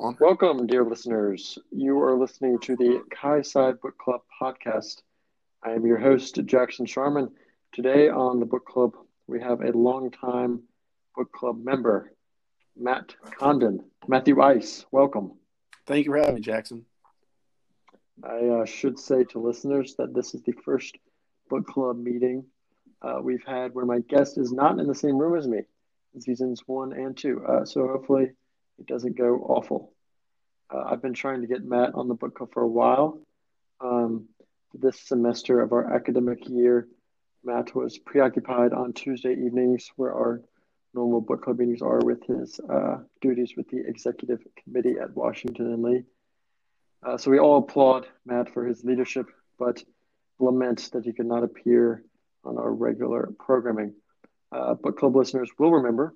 on. Welcome, dear listeners. You are listening to the Kai Side Book Club podcast. I am your host, Jackson Sharman. Today on the book club, we have a longtime book club member, Matt Condon. Matthew Ice, welcome. Thank you for having me, Jackson. I uh, should say to listeners that this is the first book club meeting uh, we've had where my guest is not in the same room as me in seasons one and two. Uh, so hopefully it doesn't go awful. Uh, I've been trying to get Matt on the book club for a while. Um, this semester of our academic year, Matt was preoccupied on Tuesday evenings, where our normal book club meetings are, with his uh, duties with the executive committee at Washington and Lee. Uh, so we all applaud Matt for his leadership, but lament that he could not appear on our regular programming. Uh, book club listeners will remember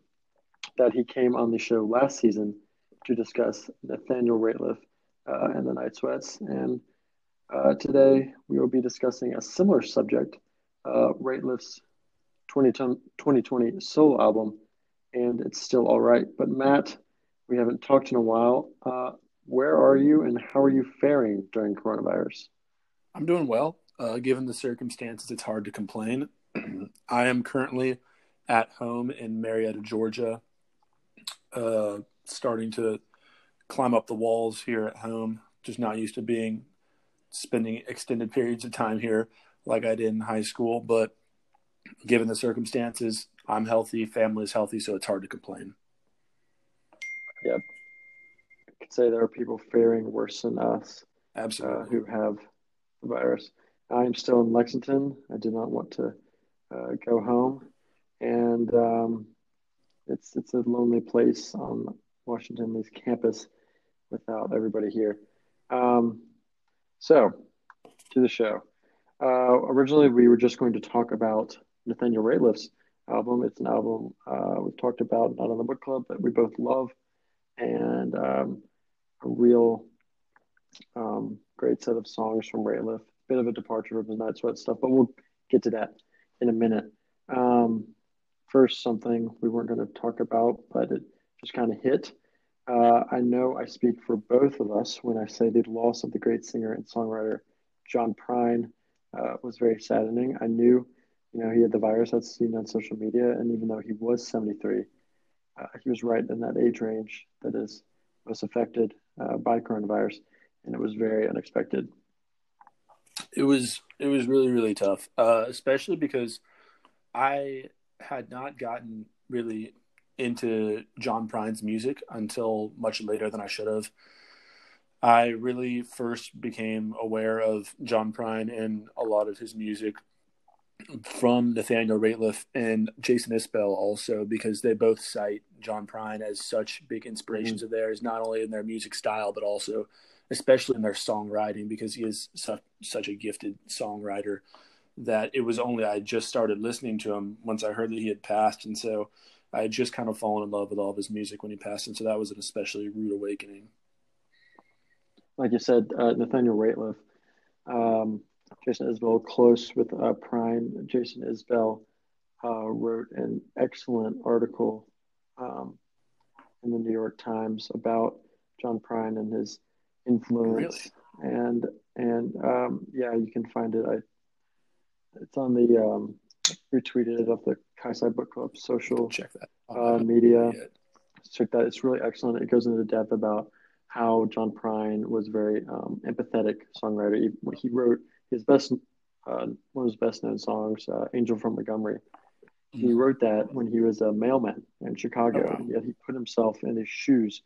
that he came on the show last season to discuss Nathaniel Rateliff uh, and the Night Sweats. And uh, today we will be discussing a similar subject, uh, Rateliff's 2020 solo album, and it's still all right. But Matt, we haven't talked in a while. Uh, where are you and how are you faring during coronavirus? I'm doing well. Uh, given the circumstances, it's hard to complain. I am currently at home in Marietta, Georgia, uh, starting to climb up the walls here at home. Just not used to being spending extended periods of time here like I did in high school. But given the circumstances, I'm healthy, family is healthy, so it's hard to complain. Yep. I could say there are people faring worse than us. Absolutely. Uh, who have the virus. I am still in Lexington. I do not want to uh, go home. And um, it's it's a lonely place on Washington Lee's campus without everybody here. Um, so, to the show. Uh, originally, we were just going to talk about Nathaniel Rateliff's album. It's an album uh, we've talked about not on the book club, but we both love, and um, a real um, great set of songs from Rateliff. Bit of a departure from the Night Sweat stuff, but we'll get to that in a minute. Um, first something we weren't going to talk about, but it just kind of hit. Uh, I know I speak for both of us when I say the loss of the great singer and songwriter John Prine uh, was very saddening. I knew, you know, he had the virus. I'd seen on social media, and even though he was 73, uh, he was right in that age range that is most affected uh, by coronavirus, and it was very unexpected. It was it was really really tough, uh, especially because I had not gotten really into John Prine's music until much later than I should have. I really first became aware of John Prine and a lot of his music from Nathaniel Rateliff and Jason Isbell also because they both cite John Prine as such big inspirations mm-hmm. of theirs, not only in their music style but also especially in their songwriting because he is such, such a gifted songwriter that it was only I just started listening to him once I heard that he had passed, and so I had just kind of fallen in love with all of his music when he passed, and so that was an especially rude awakening. Like you said, uh, Nathaniel Rateliff, um, Jason Isbell, close with uh, Prine. Jason Isbell uh, wrote an excellent article um, in the New York Times about John Prine and his influence. Really? And and um, yeah, you can find it. I it's on the um, retweeted it of the Kaisai Book Club social check that uh, media. Check that; it's really excellent. It goes into depth about how John Prine was very um, empathetic songwriter. He, he wrote his best, uh, one of his best known songs, uh, "Angel from Montgomery." He wrote that when he was a mailman in Chicago. Oh, wow. Yet he put himself in the shoes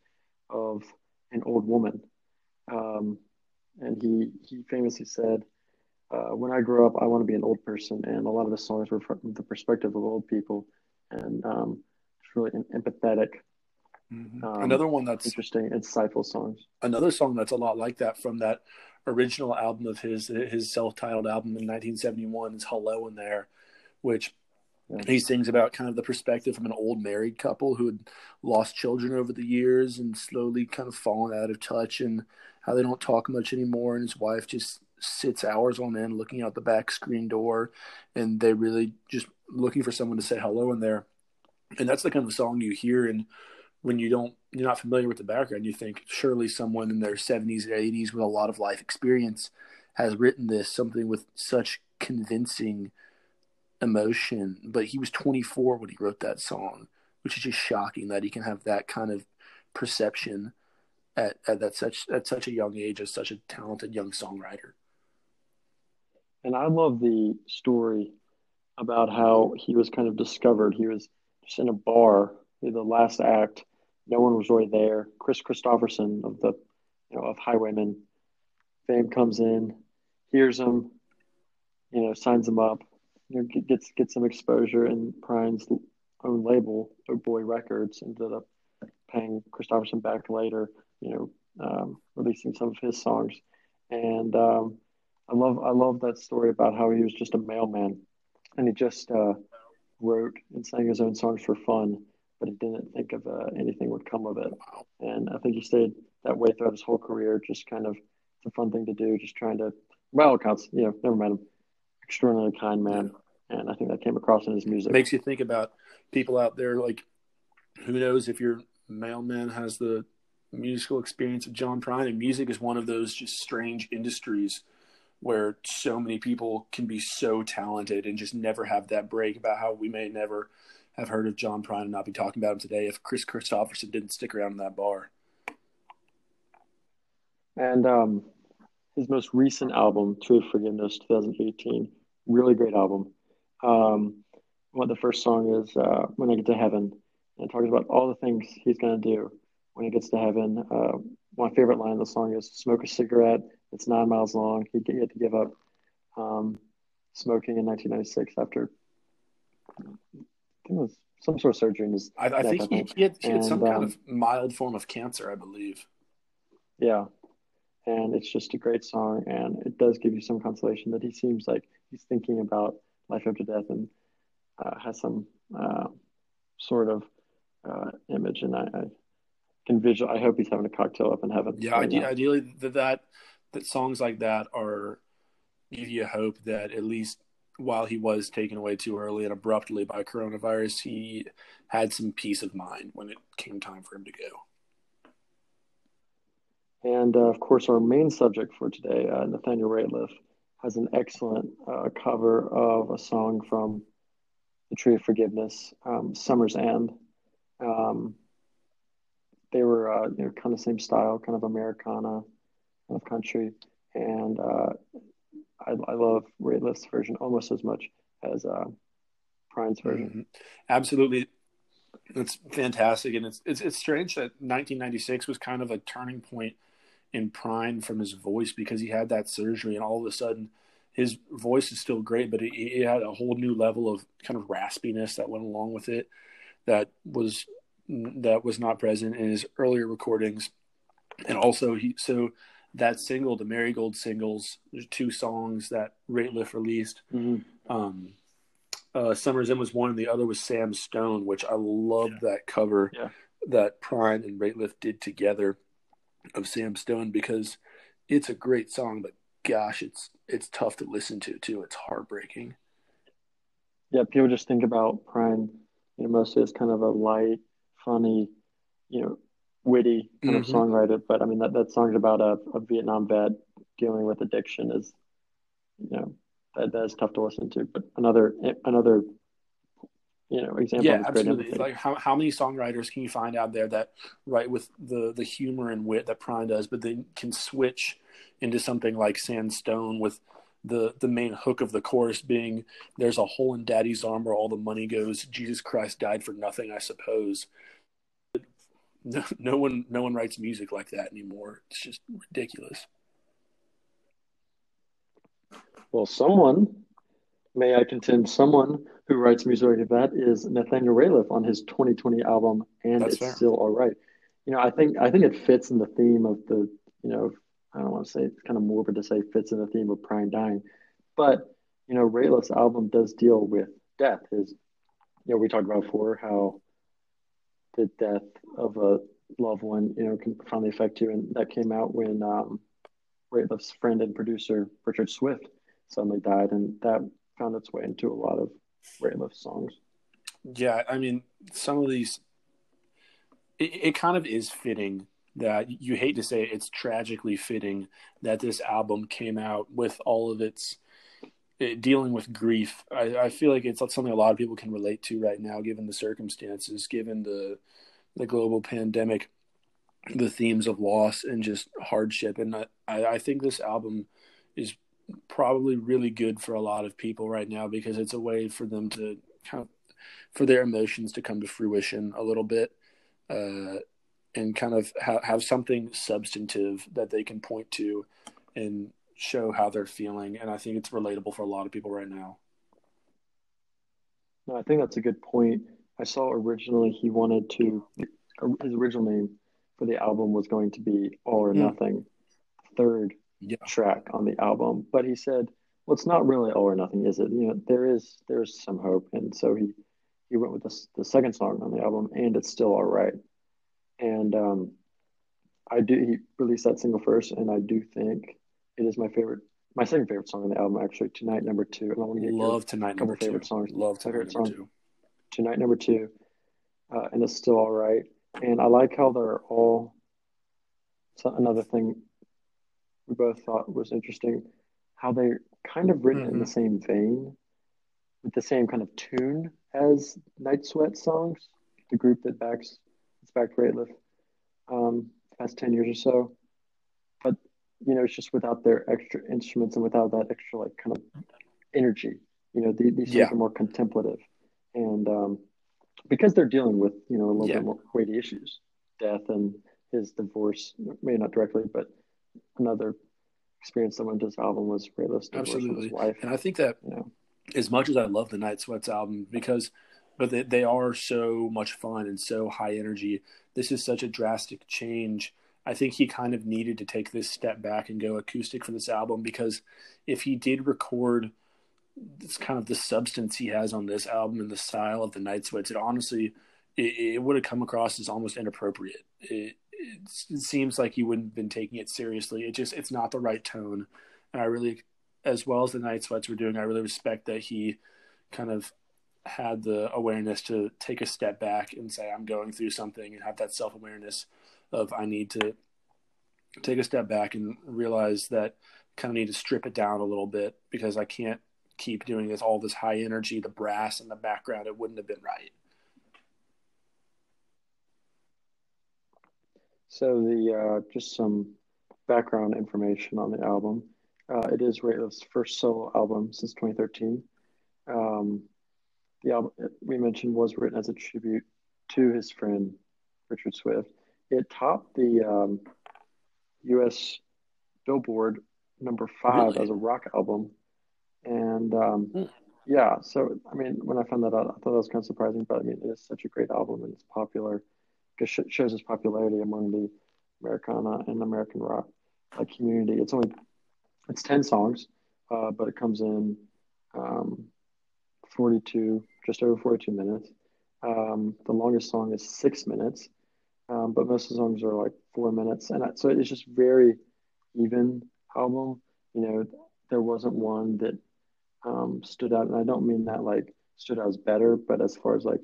of an old woman, um, and he he famously said uh, when I grow up, I want to be an old person, and a lot of the songs were from the perspective of old people, and um, it's really empathetic. Mm-hmm. Um, another one that's interesting, insightful songs. Another song that's a lot like that from that original album of his, his self-titled album in 1971 is "Hello in There," which yeah. he sings about kind of the perspective from an old married couple who had lost children over the years and slowly kind of fallen out of touch, and how they don't talk much anymore, and his wife just sits hours on end looking out the back screen door and they really just looking for someone to say hello in there and that's the kind of song you hear and when you don't you're not familiar with the background, you think surely someone in their 70s and 80s with a lot of life experience has written this something with such convincing emotion. But he was 24 when he wrote that song, which is just shocking that he can have that kind of perception at, at that such at such a young age as such a talented young songwriter. And I love the story about how he was kind of discovered. He was just in a bar, the last act. No one was really there. Chris Kristofferson of the, you know, of Highwaymen fame comes in, hears him, you know, signs him up, you know, gets gets some exposure in Prine's own label, Oh Boy Records, ended up paying Kristofferson back later, you know, um, releasing some of his songs. And um, I love I love that story about how he was just a mailman, and he just uh, wrote and sang his own songs for fun, but he didn't think of uh, anything would come of it. And I think he stayed that way throughout his whole career. Just kind of it's a fun thing to do, just trying to well accounts. You know, never mind him. Extraordinarily kind man, and I think that came across in his music. Makes you think about people out there like who knows if your mailman has the musical experience of John Prine, and music is one of those just strange industries where so many people can be so talented and just never have that break about how we may never have heard of John Prine and not be talking about him today if Chris Kristofferson didn't stick around in that bar. And um, his most recent album, Tree of Forgiveness, 2018, really great album. Um, what the first song is, uh, When I Get to Heaven, and talks about all the things he's going to do when he gets to heaven. Uh, my favorite line of the song is "Smoke a cigarette. It's nine miles long. He had to give up um, smoking in 1996 after I think it was some sort of surgery in his. I, I think. He, he, had, he had some um, kind of mild form of cancer, I believe. Yeah, and it's just a great song, and it does give you some consolation that he seems like he's thinking about life after death and uh, has some uh, sort of uh, image, and I, I can visual. I hope he's having a cocktail up in heaven. Yeah, right ide- ideally that, that songs like that are give you hope that at least while he was taken away too early and abruptly by coronavirus, he had some peace of mind when it came time for him to go. And uh, of course, our main subject for today, uh, Nathaniel Rateliff, has an excellent uh, cover of a song from The Tree of Forgiveness, um, Summer's End. Um, they were uh, you know kind of same style, kind of Americana, of country, and uh, I, I love Rateliff's version almost as much as uh, version. Mm-hmm. Absolutely, it's fantastic, and it's, it's it's strange that 1996 was kind of a turning point in Prine from his voice because he had that surgery, and all of a sudden his voice is still great, but it, had a whole new level of kind of raspiness that went along with it that was that was not present in his earlier recordings. And also, he so that single, the Marigold singles, there's two songs that Rateliff released. Mm-hmm. Um, uh, Summers End was one, and the other was Sam Stone, which I love yeah. that cover yeah. that Prine and Rateliff did together of Sam Stone because it's a great song, but gosh, it's it's tough to listen to too. It's heartbreaking. Yeah, people just think about Prine, you know, mostly as kind of a light, funny, you know, witty kind mm-hmm. of songwriter. But I mean, that, that song's about a, a Vietnam vet dealing with addiction is, you know, that, that is tough to listen to. But another, another, you know, example. Yeah, absolutely. Like how, how many songwriters can you find out there that write with the, the humor and wit that Prine does, but then can switch into something like Sam Stone with the the main hook of the chorus being there's a hole in daddy's arm where all the money goes jesus christ died for nothing i suppose no, no one no one writes music like that anymore it's just ridiculous well someone may i contend someone who writes music like that is nathaniel rateliff on his 2020 album and That's it's fair. still all right you know i think i think it fits in the theme of the you know I don't want to say it's kind of morbid to say fits in the theme of Prine dying, but you know, Rateliff's album does deal with death. His, you know, we talked about before how the death of a loved one, you know, can profoundly affect you, and that came out when um, Rateliff's friend and producer Richard Swift suddenly died, and that found its way into a lot of Rateliff songs. Yeah, I mean, some of these it, it kind of is fitting that you hate to say it, it's tragically fitting that this album came out with all of its it, dealing with grief. I, I feel like it's something a lot of people can relate to right now, given the circumstances, given the the global pandemic, the themes of loss and just hardship. And I, I think this album is probably really good for a lot of people right now because it's a way for them to kind of for their emotions to come to fruition a little bit uh, and kind of ha- have something substantive that they can point to and show how they're feeling. And I think it's relatable for a lot of people right now. No, I think that's a good point. I saw originally he wanted to, his original name for the album was going to be All or mm. Nothing, third yeah. track on the album. But he said, well, it's not really all or nothing, is it? You know, there is there's some hope, and so he he went with the the second song on the album, and it's still all right. And um, I do he released that single first, and I do think it is my favorite, my second favorite song on the album actually. Tonight number two. And I want to get love tonight number two. Favorite songs. Love tonight number two. Tonight number two, uh, and it's still all right. And I like how they're all. So another thing we both thought was interesting how they're kind of written mm-hmm. in the same vein with the same kind of tune as Night Sweat songs, the group that backs it's backed Rateliff um, past ten years or so. You know, it's just without their extra instruments and without that extra like kind of energy. You know, these, these yeah. songs are more contemplative, and um, because they're dealing with you know a little yeah. bit more weighty issues, death and his divorce, maybe not directly, but another experience that went to this album was Rateliff's divorce Absolutely. his wife. And I think that you know, as much as I love the Night Sweats album because but they, they are so much fun and so high energy. This is such a drastic change. I think he kind of needed to take this step back and go acoustic for this album because if he did record this kind of the substance he has on this album and the style of the Night Sweats, it honestly it, it would have come across as almost inappropriate. It, it seems like he wouldn't have been taking it seriously. It just it's not the right tone, and I really, as well as the Night Sweats were doing, I really respect that he kind of had the awareness to take a step back and say I'm going through something and have that self awareness of I need to take a step back and realize that kind of need to strip it down a little bit because I can't keep doing this all this high energy, the brass in the background. It wouldn't have been right. So the uh, just some background information on the album. Uh, it is Rateliff's first solo album since 2013. Um, the album we mentioned was written as a tribute to his friend Richard Swift. It topped the um, U.S. Billboard number five really? as a rock album, and um, mm. yeah. So I mean, when I found that out, I thought that was kind of surprising. But I mean, it is such a great album and it's popular It shows its popularity among the Americana and American rock like community. It's only it's ten songs, uh, but it comes in um, forty two, just over forty two minutes. Um, the longest song is six minutes, um, but most of the songs are like four minutes, and so it's just very even album. You know, there wasn't one that um, stood out, and I don't mean that like stood out as better, but as far as like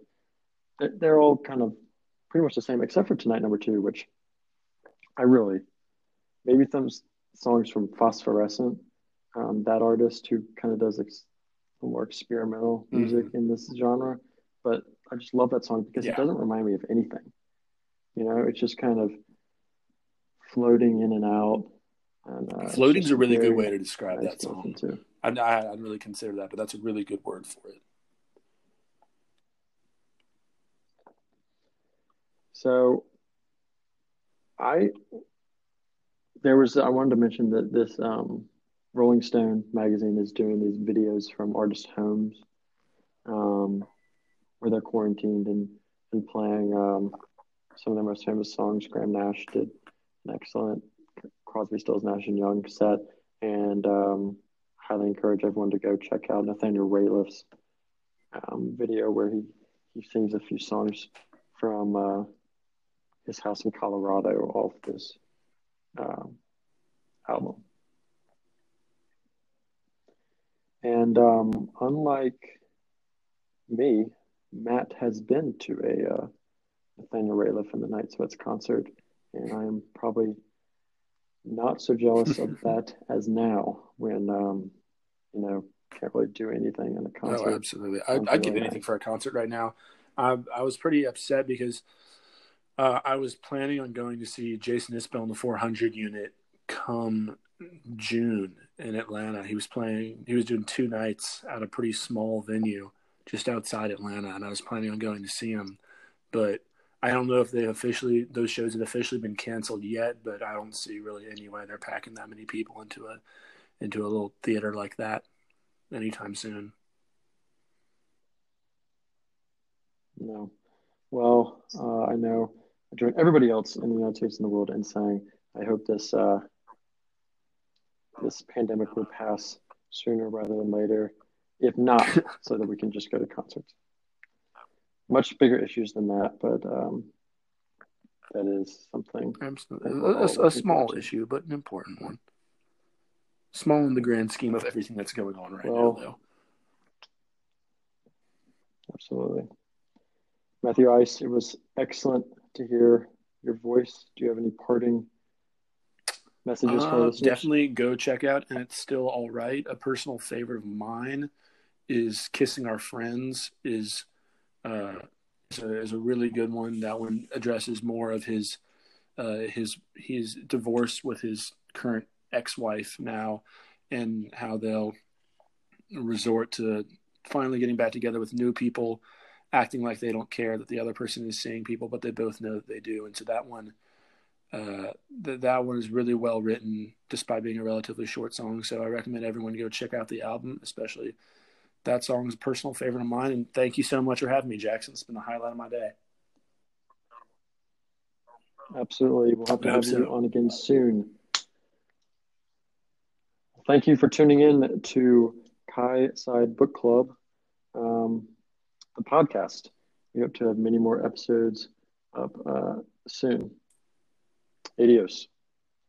they're all kind of pretty much the same, except for tonight number two, which I really maybe some songs from Phosphorescent, um, that artist who kind of does ex- more experimental mm-hmm. music mm-hmm. in this genre. But I just love that song because yeah. it doesn't remind me of anything. You know, it's just kind of floating in and out. And, uh, Floating is a really good way to describe nice that song. Too. I, I, I'd really consider that, but that's a really good word for it. So I there was I wanted to mention that this um, Rolling Stone magazine is doing these videos from artist homes um, where they're quarantined and, and playing um, some of their most famous songs. Graham Nash did an excellent Crosby, Stills, Nash and Young set, and um, highly encourage everyone to go check out Nathaniel Rateliff's um, video where he he sings a few songs from uh, his house in Colorado off this um, album. And um, unlike me, Matt has been to a uh, Nathaniel Rateliff and the Night Sweats concert, and I am probably not so jealous of that as now when um, you know can't really do anything in a concert. Oh, absolutely. I, I'd, give anything for a concert right now. I, I was pretty upset because uh, I was planning on going to see Jason Isbell in the 400 unit come June in Atlanta. He was playing. He was doing two nights at a pretty small venue just outside Atlanta, and I was planning on going to see him, but I don't know if they officially those shows have officially been canceled yet. But I don't see really any way they're packing that many people into a into a little theater like that anytime soon. No. Well, uh, I know I join everybody else in the United States and the world in saying I hope this uh, this pandemic will pass sooner rather than later. If not, so that we can just go to concerts. Much bigger issues than that, but um, that is something. Absolutely, a, a small issue, but an important one. Small in the grand scheme of everything that's going on right well, now, though. Absolutely. Matthew Ice, it was excellent to hear your voice. Do you have any parting messages uh, for us? Definitely go check out, and it's still all right. A personal favorite of mine is "Kissing Our Friends." is uh, a, is a really good one. That one addresses more of his uh, his his divorce with his current ex-wife now, and how they'll resort to finally getting back together with new people, acting like they don't care that the other person is seeing people, but they both know that they do. And so that one uh, th- that one is really well written, despite being a relatively short song. So I recommend everyone go check out the album, especially that song is a personal favorite of mine. And thank you so much for having me, Jackson. It's been the highlight of my day. Absolutely. We'll have to have you on again soon. Thank you for tuning in to Kai Side Book Club, um, the podcast. We hope to have many more episodes up uh, soon. Adios.